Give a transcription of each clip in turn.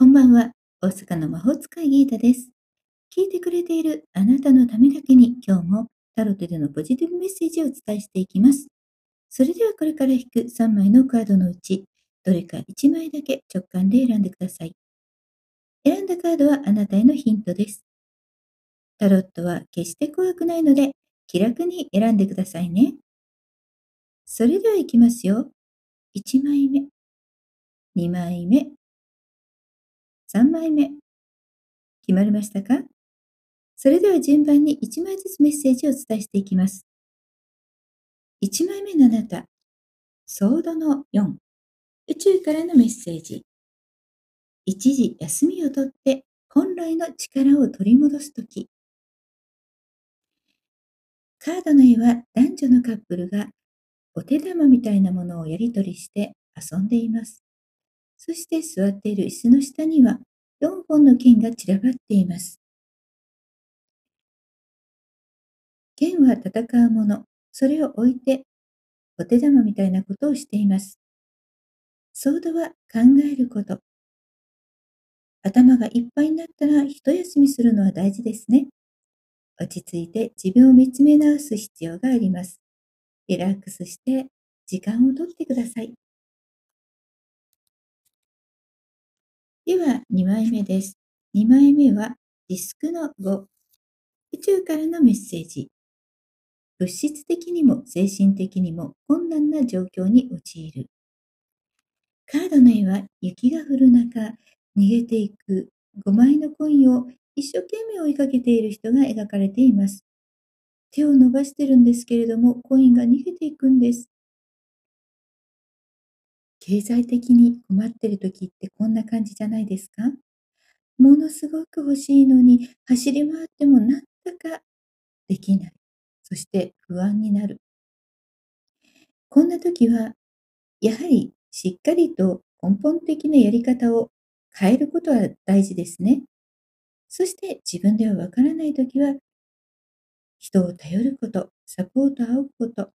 こんばんは。大阪の魔法使いギータです。聞いてくれているあなたのためだけに今日もタロットでのポジティブメッセージをお伝えしていきます。それではこれから引く3枚のカードのうち、どれか1枚だけ直感で選んでください。選んだカードはあなたへのヒントです。タロットは決して怖くないので気楽に選んでくださいね。それでは行きますよ。1枚目、2枚目、3枚目。決まりましたか？それでは順番に1枚ずつメッセージをお伝えしていきます。1枚目のあなた、ソードの4、宇宙からのメッセージ。一時休みをとって本来の力を取り戻すとき。カードの絵は男女のカップルがお手玉みたいなものをやり取りして遊んでいます。そして座っている椅子の下には4本の剣が散らばっています。剣は戦うもの、それを置いてお手玉みたいなことをしています。ソードは考えること。頭がいっぱいになったら一休みするのは大事ですね。落ち着いて自分を見つめ直す必要があります。リラックスして時間をとってください。では、2枚目です。2枚目は、ディスクの5。宇宙からのメッセージ。物質的にも精神的にも困難な状況に陥る。カードの絵は雪が降る中、逃げていく5枚のコインを一生懸命追いかけている人が描かれています。手を伸ばしてるんですけれども、コインが逃げていくんです。経済的に困ってる時ってこんな感じじゃないですか？ものすごく欲しいのに走り回ってもなんだかできない。そして不安になる。こんな時は、やはりしっかりと根本的なやり方を変えることは大事ですね。そして自分ではわからない時は、人を頼ること、サポートを仰ぐこと、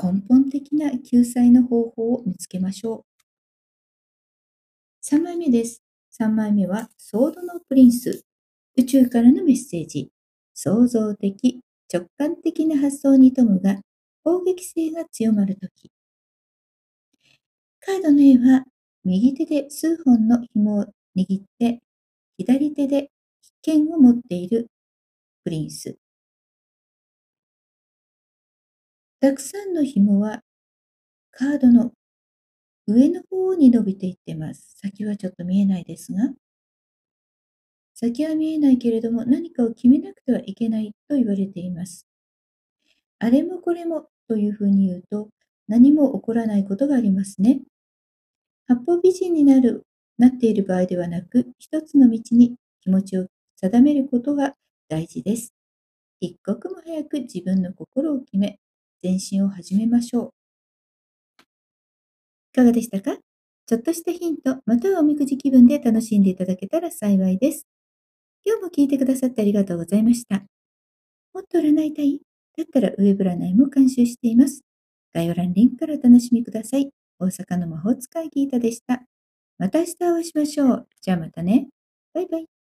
根本的な救済の方法を見つけましょう。3枚目です。3枚目は、ソードのプリンス。宇宙からのメッセージ。創造的、直感的な発想に富むが、攻撃性が強まるとき。カードの絵は、右手で数本の紐を握って、左手で危険を持っているプリンス。たくさんの紐はカードの上の方に伸びていってます。先はちょっと見えないですが、先は見えないけれども何かを決めなくてはいけないと言われています。あれもこれもというふうに言うと何も起こらないことがありますね。八方美人になる、なっている場合ではなく、一つの道に気持ちを定めることが大事です。一刻も早く自分の心を決め、前進を始めましょう。いかがでしたか？ちょっとしたヒント、またはおみくじ気分で楽しんでいただけたら幸いです。今日も聞いてくださってありがとうございました。もっと占いたい？だったらウェブ占いも監修しています。概要欄リンクからお楽しみください。大阪の魔法使いギータでした。また明日お会いしましょう。じゃあまたね。バイバイ。